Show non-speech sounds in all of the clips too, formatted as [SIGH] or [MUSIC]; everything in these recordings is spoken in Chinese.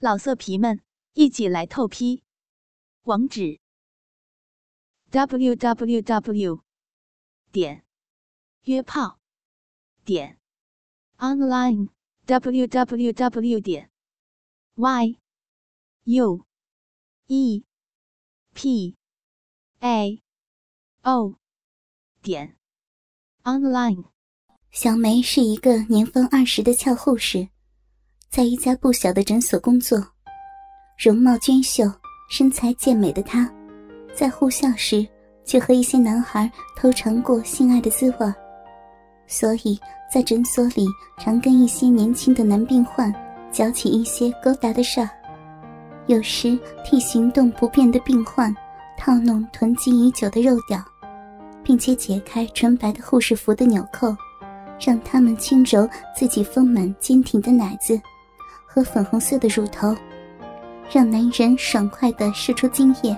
老色皮们，一起来透批！网址：w w w 点约炮点 online w w w 点 y u e p a o 点 online。小梅是一个年方二十的俏护士。在一家不小的诊所工作，容貌娟秀、身材健美的她，在护校时就和一些男孩偷尝过性爱的滋味，所以在诊所里常跟一些年轻的男病患搅起一些勾搭的事儿，有时替行动不便的病患套弄囤积已久的肉屌，并且解开纯白的护士服的纽扣，让他们轻揉自己丰满坚挺的奶子。和粉红色的乳头，让男人爽快地射出精液，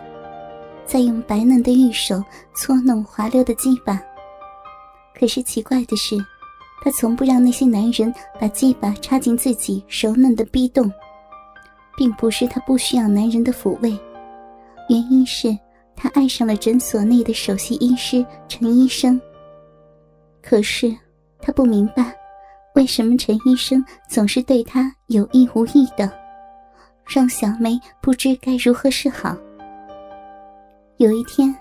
再用白嫩的玉手搓弄滑溜的鸡巴。可是奇怪的是，他从不让那些男人把鸡巴插进自己柔嫩的逼洞，并不是他不需要男人的抚慰，原因是他爱上了诊所内的首席医师陈医生。可是他不明白。为什么陈医生总是对他有意无意的，让小梅不知该如何是好？有一天，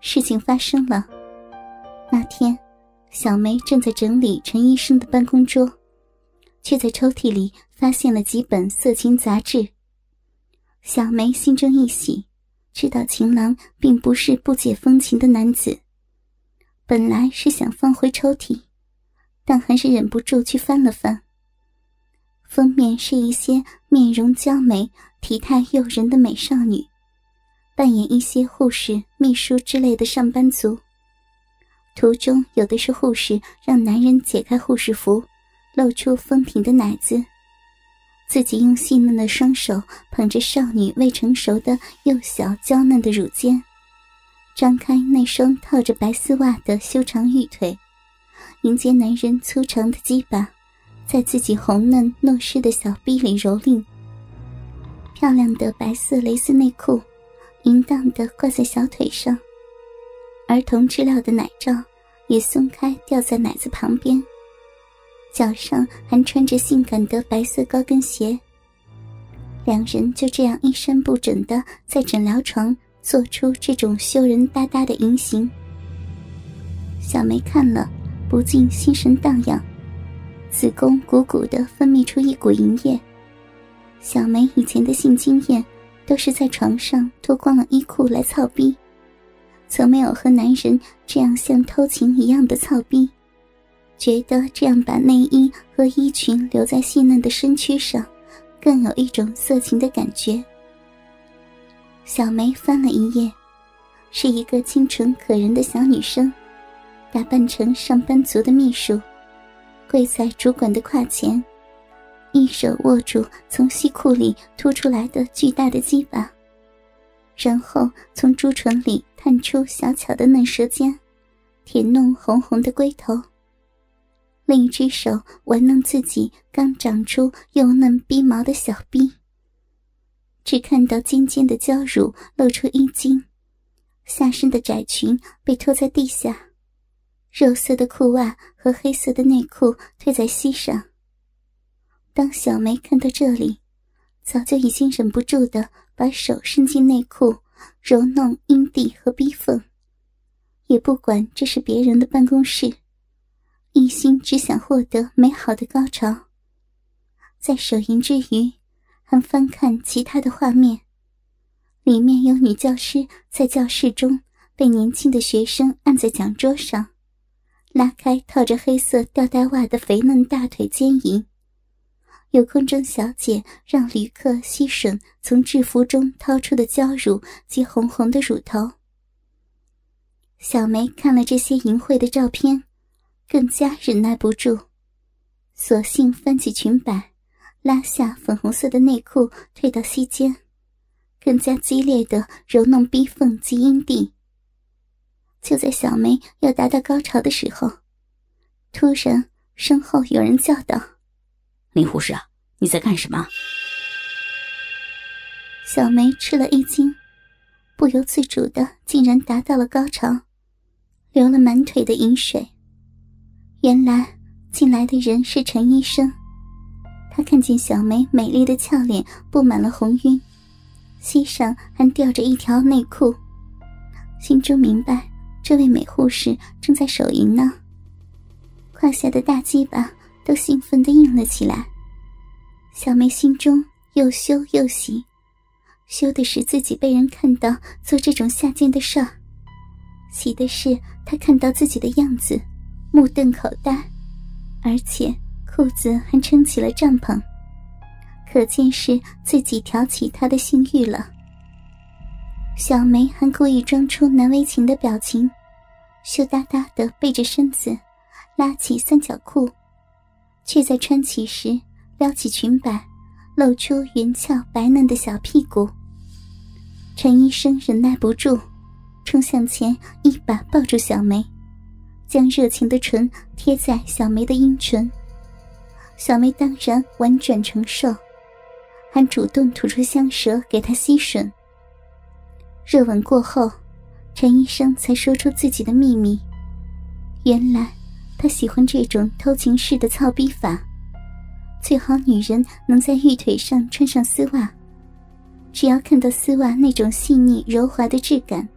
事情发生了。那天，小梅正在整理陈医生的办公桌，却在抽屉里发现了几本色情杂志。小梅心中一喜，知道情郎并不是不解风情的男子，本来是想放回抽屉。但还是忍不住去翻了翻。封面是一些面容娇美、体态诱人的美少女，扮演一些护士、秘书之类的上班族。图中有的是护士让男人解开护士服，露出丰挺的奶子，自己用细嫩的双手捧着少女未成熟的幼小娇嫩的乳尖，张开那双套着白丝袜的修长玉腿。迎接男人粗长的鸡巴，在自己红嫩糯湿的小臂里蹂躏。漂亮的白色蕾丝内裤，淫荡的挂在小腿上，儿童织料的奶罩也松开掉在奶子旁边。脚上还穿着性感的白色高跟鞋。两人就这样衣衫不整的在诊疗床做出这种羞人哒哒的淫行。小梅看了。不禁心神荡漾，子宫鼓鼓的分泌出一股淫液。小梅以前的性经验都是在床上脱光了衣裤来操逼，从没有和男人这样像偷情一样的操逼，觉得这样把内衣和衣裙留在细嫩的身躯上，更有一种色情的感觉。小梅翻了一页，是一个清纯可人的小女生。打扮成上班族的秘书，跪在主管的胯前，一手握住从西裤里凸出来的巨大的鸡巴，然后从朱唇里探出小巧的嫩舌尖，舔弄红红的龟头。另一只手玩弄自己刚长出又嫩逼毛的小逼，只看到尖尖的娇乳露出衣襟，下身的窄裙被拖在地下。肉色的裤袜和黑色的内裤推在膝上。当小梅看到这里，早就已经忍不住的把手伸进内裤，揉弄阴蒂和逼缝，也不管这是别人的办公室，一心只想获得美好的高潮。在手淫之余，还翻看其他的画面，里面有女教师在教室中被年轻的学生按在讲桌上。拉开套着黑色吊带袜的肥嫩大腿坚淫，有空中小姐让旅客吸吮从制服中掏出的娇乳及红红的乳头。小梅看了这些淫秽的照片，更加忍耐不住，索性翻起裙摆，拉下粉红色的内裤，退到膝间，更加激烈的揉弄逼缝及阴蒂。就在小梅要达到高潮的时候，突然身后有人叫道：“林护士啊，你在干什么？”小梅吃了一惊，不由自主的竟然达到了高潮，流了满腿的饮水。原来进来的人是陈医生，他看见小梅美丽的俏脸布满了红晕，膝上还吊着一条内裤，心中明白这位美护士正在手淫呢。胯下的大鸡巴都兴奋的硬了起来，小梅心中又羞又喜，羞的是自己被人看到做这种下贱的事儿，喜的是她看到自己的样子，目瞪口呆，而且裤子还撑起了帐篷，可见是自己挑起她的性欲了。小梅还故意装出难为情的表情，羞答答的背着身子。拉起三角裤，却在穿起时撩起裙摆，露出圆翘白嫩的小屁股。陈医生忍耐不住，冲向前一把抱住小梅，将热情的唇贴在小梅的阴唇。小梅当然婉转承受，还主动吐出香舌给她吸吮。热吻过后，陈医生才说出自己的秘密：原来。他喜欢这种偷情式的操逼法，最好女人能在玉腿上穿上丝袜，只要看到丝袜那种细腻柔滑的质感，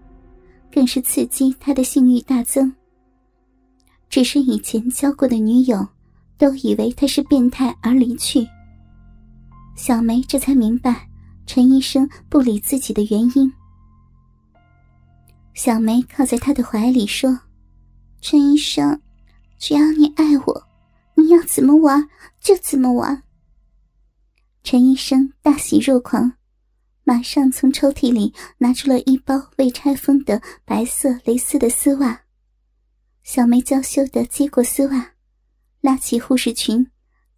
更是刺激他的性欲大增。只是以前交过的女友，都以为他是变态而离去。小梅这才明白陈医生不理自己的原因。小梅靠在他的怀里说：“陈医生。”只要你爱我，你要怎么玩就怎么玩。陈医生大喜若狂，马上从抽屉里拿出了一包未拆封的白色蕾丝的丝袜。小梅娇羞的接过丝袜，拉起护士裙，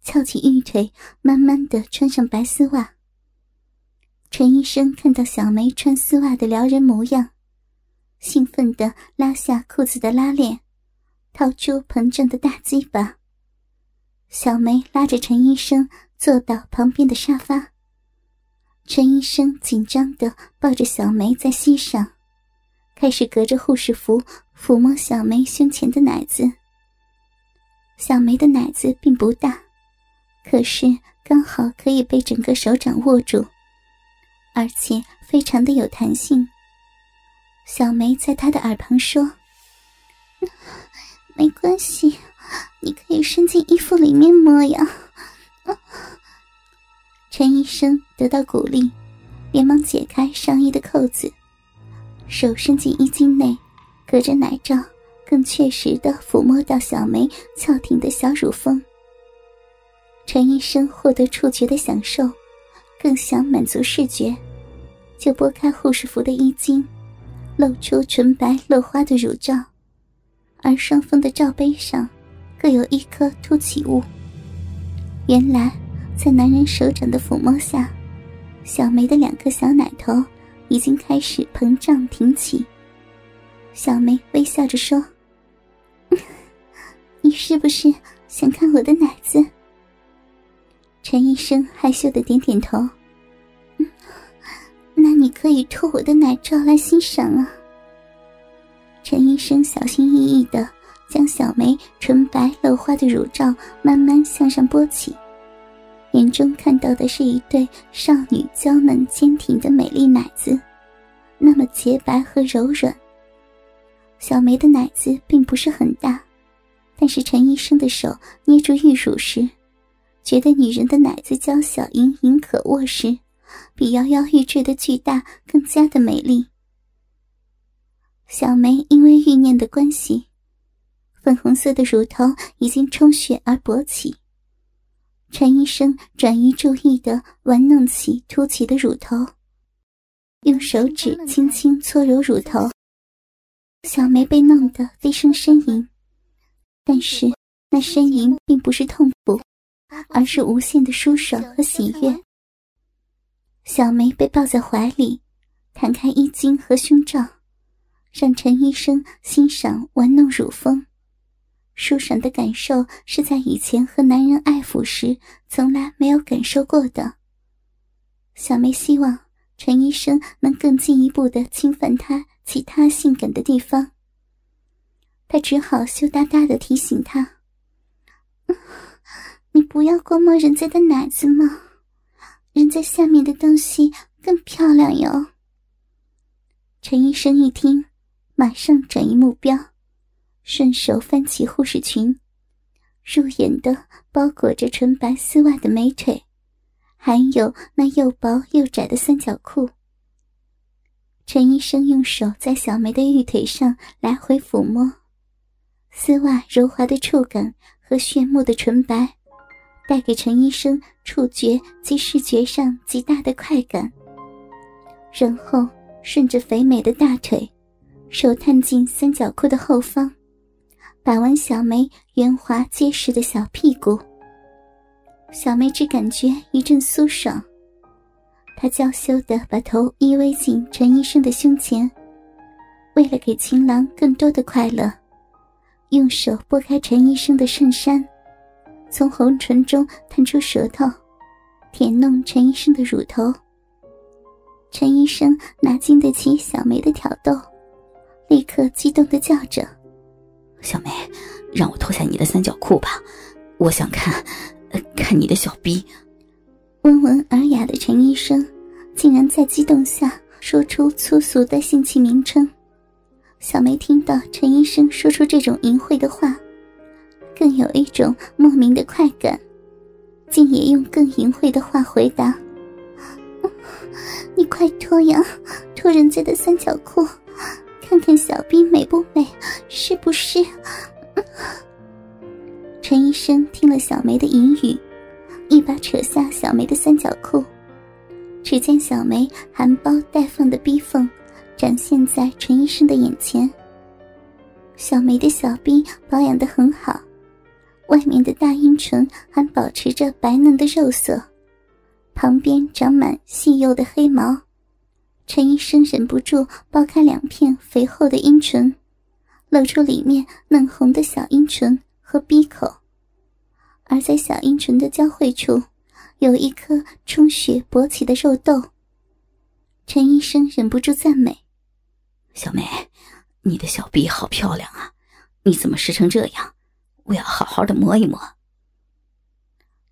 翘起玉腿，慢慢的穿上白丝袜。陈医生看到小梅穿丝袜的撩人模样，兴奋的拉下裤子的拉链。掏出膨胀的大鸡巴，小梅拉着陈医生坐到旁边的沙发。陈医生紧张的抱着小梅在膝上，开始隔着护士服抚摸小梅胸前的奶子。小梅的奶子并不大，可是刚好可以被整个手掌握住，而且非常的有弹性。小梅在他的耳旁说。没关系，你可以伸进衣服里面摸呀。陈医生得到鼓励，连忙解开上衣的扣子，手伸进衣襟内，隔着奶罩，更确实的抚摸到小梅翘挺的小乳峰。陈医生获得触觉的享受，更想满足视觉，就拨开护士服的衣襟，露出纯白落花的乳罩。而双峰的罩杯上，各有一颗凸起物。原来，在男人手掌的抚摸下，小梅的两颗小奶头已经开始膨胀挺起。小梅微笑着说：“ [LAUGHS] 你是不是想看我的奶子？”陈医生害羞的点点头：“你可以脱我的奶罩来欣赏啊。”陈医生小心翼翼的将小梅纯白露花的乳罩慢慢向上拨起，眼中看到的是一对少女娇嫩坚挺的美丽奶子，那么洁白和柔软。小梅的奶子并不是很大，但是陈医生的手捏住玉乳时，觉得女人的奶子娇小盈盈可握时，比摇摇欲坠的巨大更加的美丽。小梅因为欲念的关系，粉红色的乳头已经充血而勃起。陈医生转移注意的玩弄起凸起的乳头，用手指轻轻搓揉乳头。小梅被弄得低声呻吟，但是那呻吟并不是痛苦，而是无限的舒爽和喜悦。小梅被抱在怀里，弹开衣襟和胸罩。让陈医生欣赏玩弄乳峰，舒爽的感受是在以前和男人爱抚时从来没有感受过的。小梅希望陈医生能更进一步的侵犯她其他性感的地方。她只好羞答答的提醒他：“你不要光摸人家的奶子嘛，人家下面的东西更漂亮哟。”陈医生一听，马上转移目标，顺手翻起护士裙，入眼的包裹着纯白丝袜的美腿，还有那又薄又窄的三角裤。陈医生用手在小梅的玉腿上来回抚摸。丝袜柔滑的触感和炫目的纯白，带给陈医生触觉及视觉上极大的快感。然后顺着肥美的大腿，手探进三角裤的后方，把玩小梅圆滑结实的小屁股。小梅只感觉一阵酥爽，她娇羞地把头依偎进陈医生的胸前，为了给情郎更多的快乐。用手拨开陈医生的衬衫，从红唇中探出舌头，舔弄陈医生的乳头。陈医生哪经得起小梅的挑逗，立刻激动的叫着：“小梅，让我脱下你的三角裤吧，我想看，看你的小逼。”温文尔雅的陈医生，竟然在激动下说出粗俗的性器名称。小梅听到陈医生说出这种淫秽的话，更有一种莫名的快感，竟也用更淫秽的话回答：“ [LAUGHS] 你快脱呀，脱人家的三角裤，看看小兵美不美，是不是？”陈医生听了小梅的淫语，一把扯下小梅的三角裤，只见小梅含苞待放的逼缝。展现在陈医生的眼前。小梅的小兵保养的很好，外面的大阴唇还保持着白嫩的肉色，旁边长满细幼的黑毛。陈医生忍不住剥开两片肥厚的阴唇，露出里面嫩红的小阴唇和鼻口，而在小阴唇的交汇处，有一颗充血勃起的肉豆。陈医生忍不住赞美。小梅，你的小臂好漂亮啊！你怎么湿成这样？我要好好的摸一摸。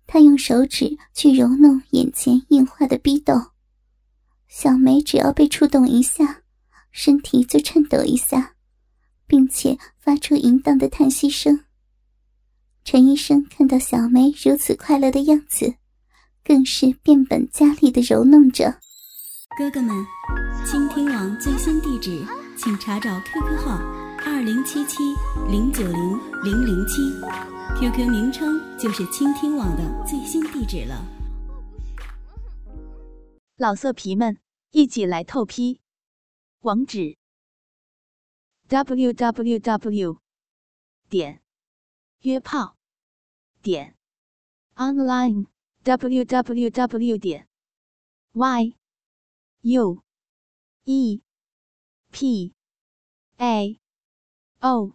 他用手指去揉弄眼前硬化的逼豆，小梅只要被触动一下，身体就颤抖一下，并且发出淫荡的叹息声。陈医生看到小梅如此快乐的样子，更是变本加厉的揉弄着。哥哥们，倾听网最新地址，请查找 QQ 号二零七七零九零零零七，QQ 名称就是倾听网的最新地址了。老色皮们，一起来透批，网址：w w w 点约炮点 online w w w 点 y。U E P A O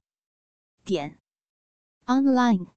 点 online。